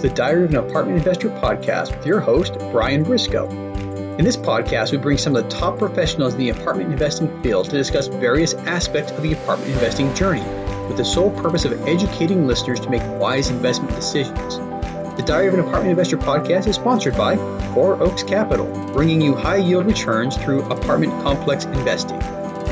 to the Diary of an Apartment Investor podcast with your host, Brian Briscoe. In this podcast, we bring some of the top professionals in the apartment investing field to discuss various aspects of the apartment investing journey with the sole purpose of educating listeners to make wise investment decisions. The Diary of an Apartment Investor podcast is sponsored by Four Oaks Capital, bringing you high yield returns through apartment complex investing.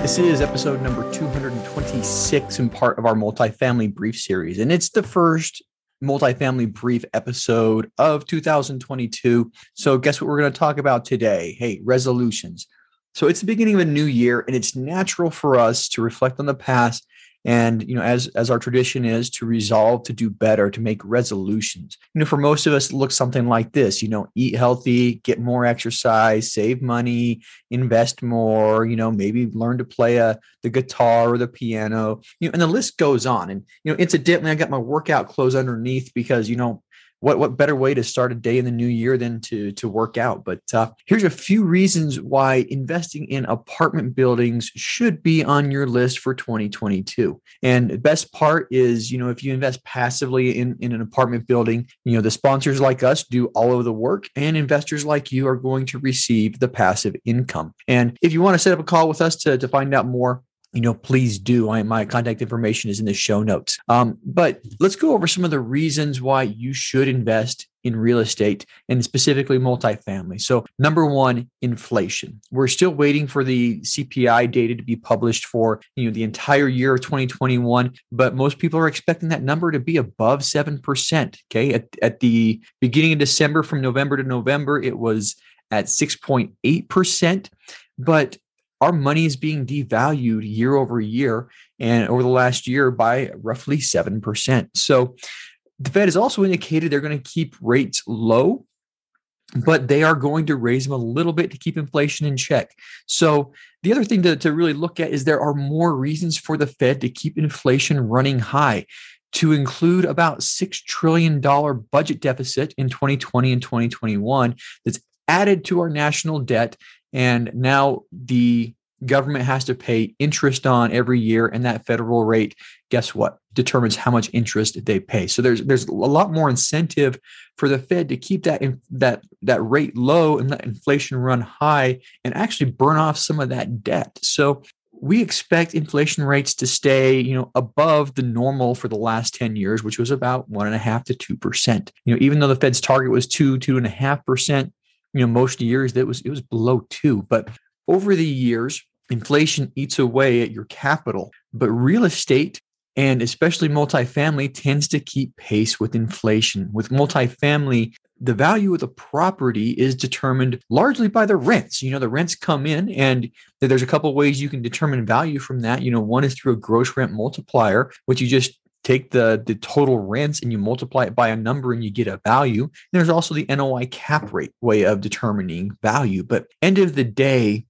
This is episode number 226 and part of our multifamily brief series. And it's the first multifamily brief episode of 2022. So, guess what we're going to talk about today? Hey, resolutions. So, it's the beginning of a new year, and it's natural for us to reflect on the past and you know as as our tradition is to resolve to do better to make resolutions. You know for most of us it looks something like this you know eat healthy get more exercise save money invest more you know maybe learn to play a the guitar or the piano. You know and the list goes on. And you know incidentally i got my workout clothes underneath because you know what what better way to start a day in the new year than to to work out? But uh, here's a few reasons why investing in apartment buildings should be on your list for 2022 and the best part is you know if you invest passively in in an apartment building you know the sponsors like us do all of the work and investors like you are going to receive the passive income. And if you want to set up a call with us to, to find out more you know, please do. I, my contact information is in the show notes. Um, but let's go over some of the reasons why you should invest in real estate and specifically multifamily. So, number one, inflation. We're still waiting for the CPI data to be published for you know the entire year of 2021, but most people are expecting that number to be above seven percent. Okay, at, at the beginning of December, from November to November, it was at 6.8 percent. But our money is being devalued year over year and over the last year by roughly 7%. So the Fed has also indicated they're going to keep rates low, but they are going to raise them a little bit to keep inflation in check. So the other thing to, to really look at is there are more reasons for the Fed to keep inflation running high to include about $6 trillion budget deficit in 2020 and 2021 that's added to our national debt and now the government has to pay interest on every year and that federal rate guess what? Determines how much interest they pay. So there's there's a lot more incentive for the fed to keep that in, that that rate low and let inflation run high and actually burn off some of that debt. So we expect inflation rates to stay you know above the normal for the last 10 years which was about one and a half to two percent. You know even though the fed's target was two two and a half percent you know most years that was it was below two but over the years inflation eats away at your capital. But real estate and especially multifamily tends to keep pace with inflation. With multifamily the value of the property is determined largely by the rents. You know the rents come in and there's a couple ways you can determine value from that. You know one is through a gross rent multiplier which you just take the the total rents and you multiply it by a number and you get a value. And there's also the NOI cap rate way of determining value. But end of the day,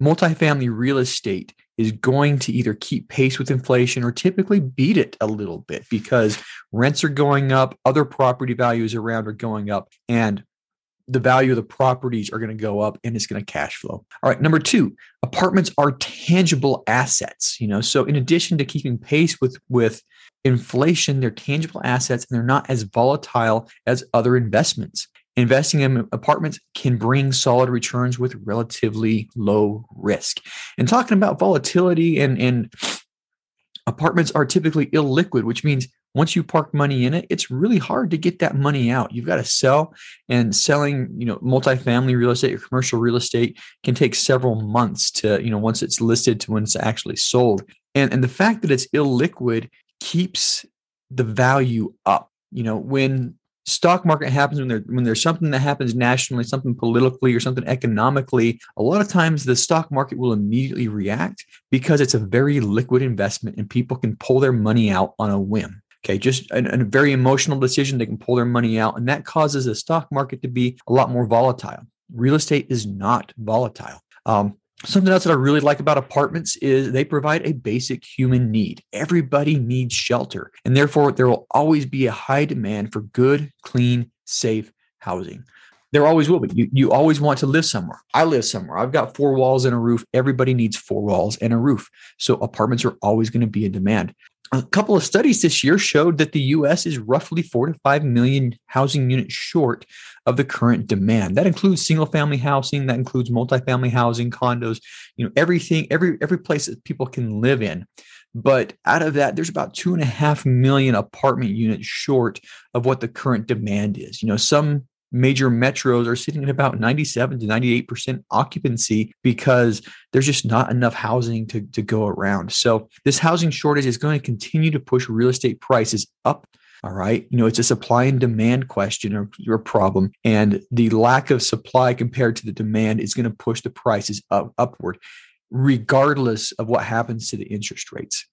multifamily real estate is going to either keep pace with inflation or typically beat it a little bit because rents are going up, other property values around are going up, and the value of the properties are going to go up and it's going to cash flow. All right, number 2, apartments are tangible assets, you know. So in addition to keeping pace with with inflation, they're tangible assets and they're not as volatile as other investments. Investing in apartments can bring solid returns with relatively low risk. And talking about volatility and, and apartments are typically illiquid, which means once you park money in it, it's really hard to get that money out. You've got to sell, and selling, you know, multifamily real estate or commercial real estate can take several months to, you know, once it's listed to when it's actually sold. And and the fact that it's illiquid keeps the value up. You know, when stock market happens when there when there's something that happens nationally something politically or something economically a lot of times the stock market will immediately react because it's a very liquid investment and people can pull their money out on a whim okay just a, a very emotional decision they can pull their money out and that causes the stock market to be a lot more volatile real estate is not volatile um, Something else that I really like about apartments is they provide a basic human need. Everybody needs shelter, and therefore there will always be a high demand for good, clean, safe housing. There always will be. You, you always want to live somewhere. I live somewhere. I've got four walls and a roof. Everybody needs four walls and a roof. So apartments are always going to be in demand. A couple of studies this year showed that the US is roughly 4 to 5 million housing units short of the current demand. That includes single family housing, that includes multifamily housing, condos, you know, everything, every every place that people can live in. But out of that, there's about two and a half million apartment units short of what the current demand is. You know, some major metros are sitting at about 97 to 98% occupancy because there's just not enough housing to, to go around. So this housing shortage is going to continue to push real estate prices up. All right. You know, it's a supply and demand question or your problem. And the lack of supply compared to the demand is going to push the prices up, upward, regardless of what happens to the interest rates.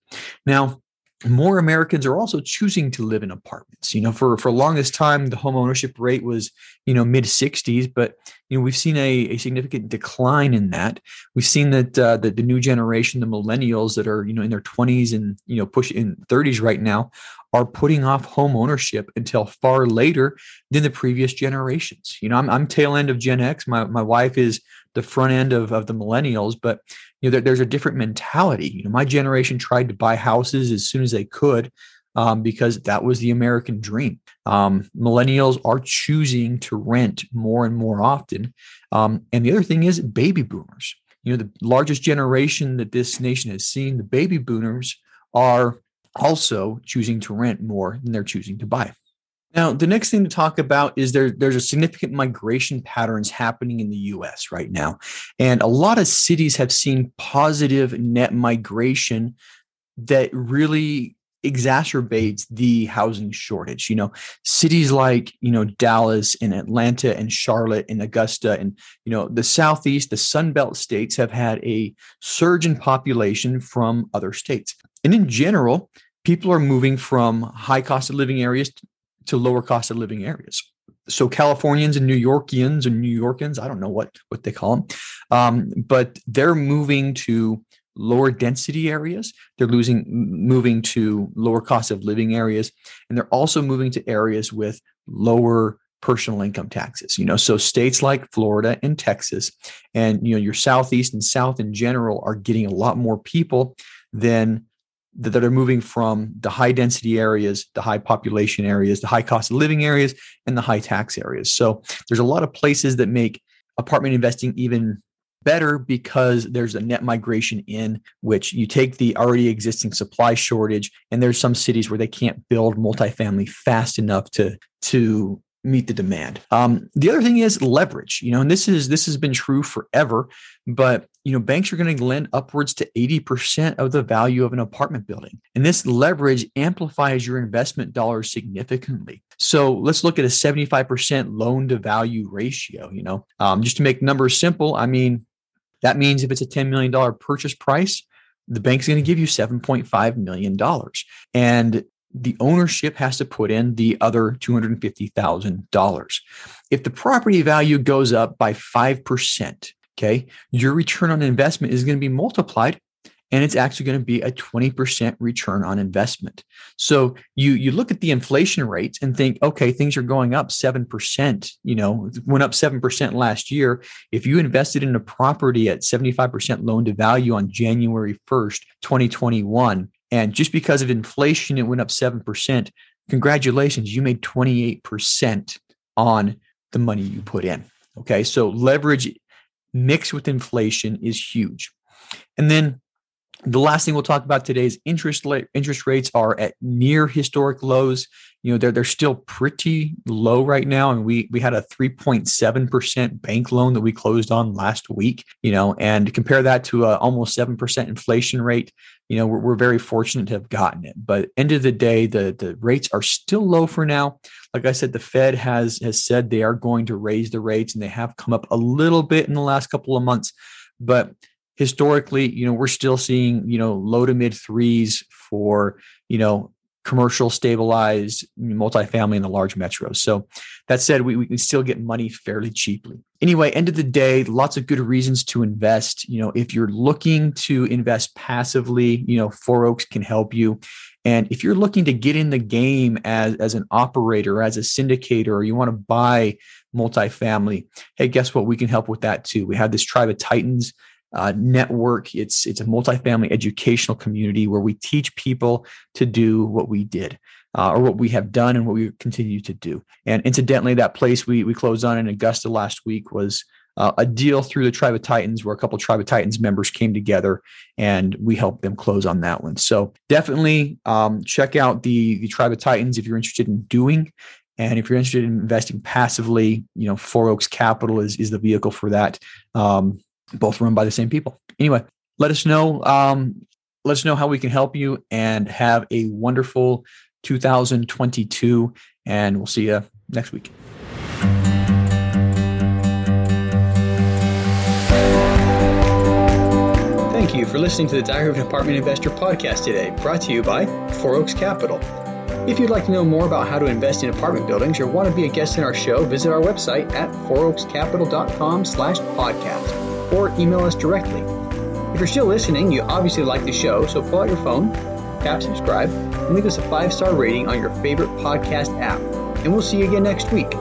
Now, more Americans are also choosing to live in apartments. You know, for for longest time, the home ownership rate was you know mid 60s, but you know we've seen a, a significant decline in that. We've seen that uh, the, the new generation, the millennials that are you know in their 20s and you know push in 30s right now, are putting off home ownership until far later than the previous generations. You know, I'm I'm tail end of Gen X. My my wife is the front end of, of the millennials, but you know, there, there's a different mentality. You know, my generation tried to buy houses as soon as they could um, because that was the American dream. Um, millennials are choosing to rent more and more often. Um, and the other thing is baby boomers. You know, the largest generation that this nation has seen, the baby boomers, are also choosing to rent more than they're choosing to buy. Now, the next thing to talk about is there, there's a significant migration patterns happening in the US right now. And a lot of cities have seen positive net migration that really exacerbates the housing shortage. You know, cities like, you know, Dallas and Atlanta and Charlotte and Augusta and, you know, the Southeast, the Sun Belt states have had a surge in population from other states. And in general, people are moving from high cost of living areas to lower cost of living areas. So Californians and New Yorkians and New Yorkans, I don't know what what they call them, um, but they're moving to lower density areas. They're losing moving to lower cost of living areas, and they're also moving to areas with lower personal income taxes you know so states like florida and texas and you know your southeast and south in general are getting a lot more people than that are moving from the high density areas, the high population areas, the high cost of living areas, and the high tax areas. So there's a lot of places that make apartment investing even better because there's a net migration in which you take the already existing supply shortage and there's some cities where they can't build multifamily fast enough to to meet the demand. Um, the other thing is leverage, you know, and this is this has been true forever, but you know, banks are going to lend upwards to 80% of the value of an apartment building. And this leverage amplifies your investment dollars significantly. So let's look at a 75% loan to value ratio, you know, um, just to make numbers simple. I mean, that means if it's a $10 million purchase price, the bank's going to give you $7.5 million. And the ownership has to put in the other $250,000. If the property value goes up by 5%, okay, your return on investment is going to be multiplied and it's actually going to be a 20% return on investment. So you you look at the inflation rates and think, okay, things are going up 7%, you know, went up 7% last year. If you invested in a property at 75% loan to value on January 1st, 2021, and just because of inflation, it went up 7%. Congratulations, you made 28% on the money you put in. Okay. So leverage mixed with inflation is huge. And then the last thing we'll talk about today is interest interest rates are at near historic lows. You know, they're they're still pretty low right now. And we we had a 3.7% bank loan that we closed on last week, you know, and compare that to a almost 7% inflation rate, you know, we're, we're very fortunate to have gotten it. But end of the day, the the rates are still low for now. Like I said, the Fed has has said they are going to raise the rates and they have come up a little bit in the last couple of months. But historically, you know, we're still seeing, you know, low to mid threes for, you know, commercial stabilized multifamily in the large metros. So that said, we, we can still get money fairly cheaply. Anyway, end of the day, lots of good reasons to invest. You know, if you're looking to invest passively, you know, Four Oaks can help you. And if you're looking to get in the game as, as an operator, as a syndicator, or you want to buy multifamily, hey, guess what? We can help with that too. We have this tribe of Titans uh, network. It's it's a multifamily educational community where we teach people to do what we did. Uh, or what we have done and what we continue to do. And incidentally, that place we we closed on in Augusta last week was uh, a deal through the Tribe of Titans where a couple of Tribe of Titans members came together and we helped them close on that one. So definitely um, check out the, the Tribe of Titans if you're interested in doing. And if you're interested in investing passively, you know, Four Oaks Capital is, is the vehicle for that. Um, both run by the same people. Anyway, let us know. Um, let us know how we can help you and have a wonderful 2022. And we'll see you next week. Thank you for listening to the Diary of an Apartment Investor podcast today, brought to you by Four Oaks Capital. If you'd like to know more about how to invest in apartment buildings or want to be a guest in our show, visit our website at fouroakscapital.com slash podcast or email us directly. If you're still listening, you obviously like the show, so pull out your phone, tap subscribe, and leave us a five star rating on your favorite podcast app. And we'll see you again next week.